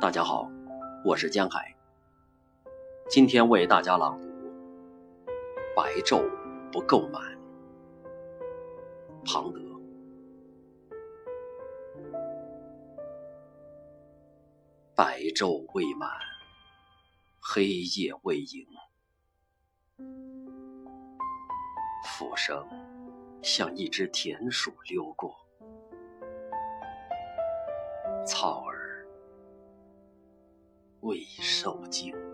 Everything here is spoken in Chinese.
大家好，我是江海。今天为大家朗读《白昼不够满》，庞德。白昼未满，黑夜未盈，浮生像一只田鼠溜过，草未受惊。